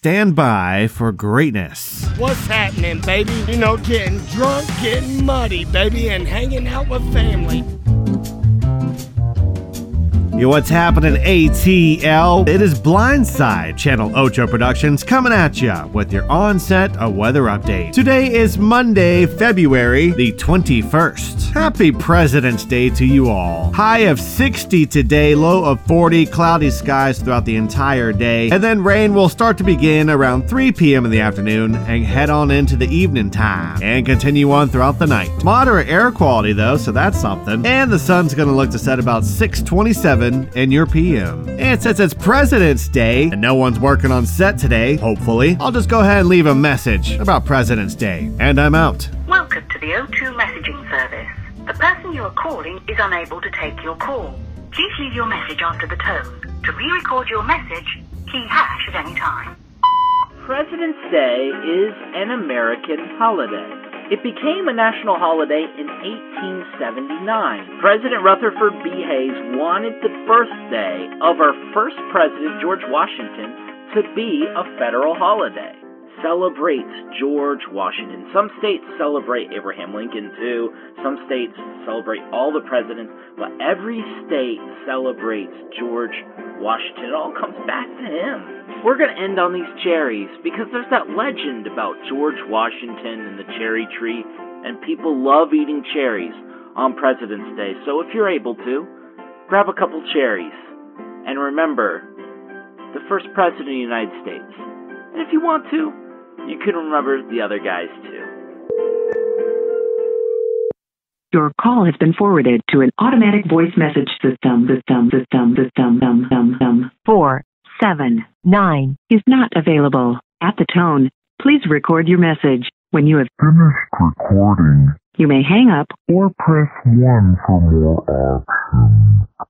stand by for greatness. What's happening, baby? You know, getting drunk, getting muddy, baby, and hanging out with family. Yo, what's happening, ATL? It is Blindside, Channel Ocho Productions, coming at ya with your onset a weather update. Today is Monday, February the 21st. Happy President's Day to you all. High of 60 today, low of 40, cloudy skies throughout the entire day, and then rain will start to begin around 3 p.m. in the afternoon and head on into the evening time and continue on throughout the night. Moderate air quality though, so that's something. And the sun's gonna look to set about 627 in your PM. And since it's President's Day and no one's working on set today, hopefully, I'll just go ahead and leave a message about President's Day. And I'm out. Welcome to the O2 messaging service. The person you are calling is unable to take your call. Please leave your message after the tone. To re-record your message, key hash at any time. President's Day is an American holiday. It became a national holiday in 1879. President Rutherford B. Hayes wanted the birthday of our first president, George Washington, to be a federal holiday. Celebrates George Washington. Some states celebrate Abraham Lincoln too. Some states celebrate all the presidents, but every state celebrates George Washington. It all comes back to him. We're going to end on these cherries because there's that legend about George Washington and the cherry tree, and people love eating cherries on President's Day. So if you're able to, grab a couple cherries. And remember, the first president of the United States. And if you want to, you can remember the other guys too. Your call has been forwarded to an automatic voice message system. System. System. System. System. System. Four seven nine is not available. At the tone, please record your message. When you have Finished recording you may hang up or press 1 for more options.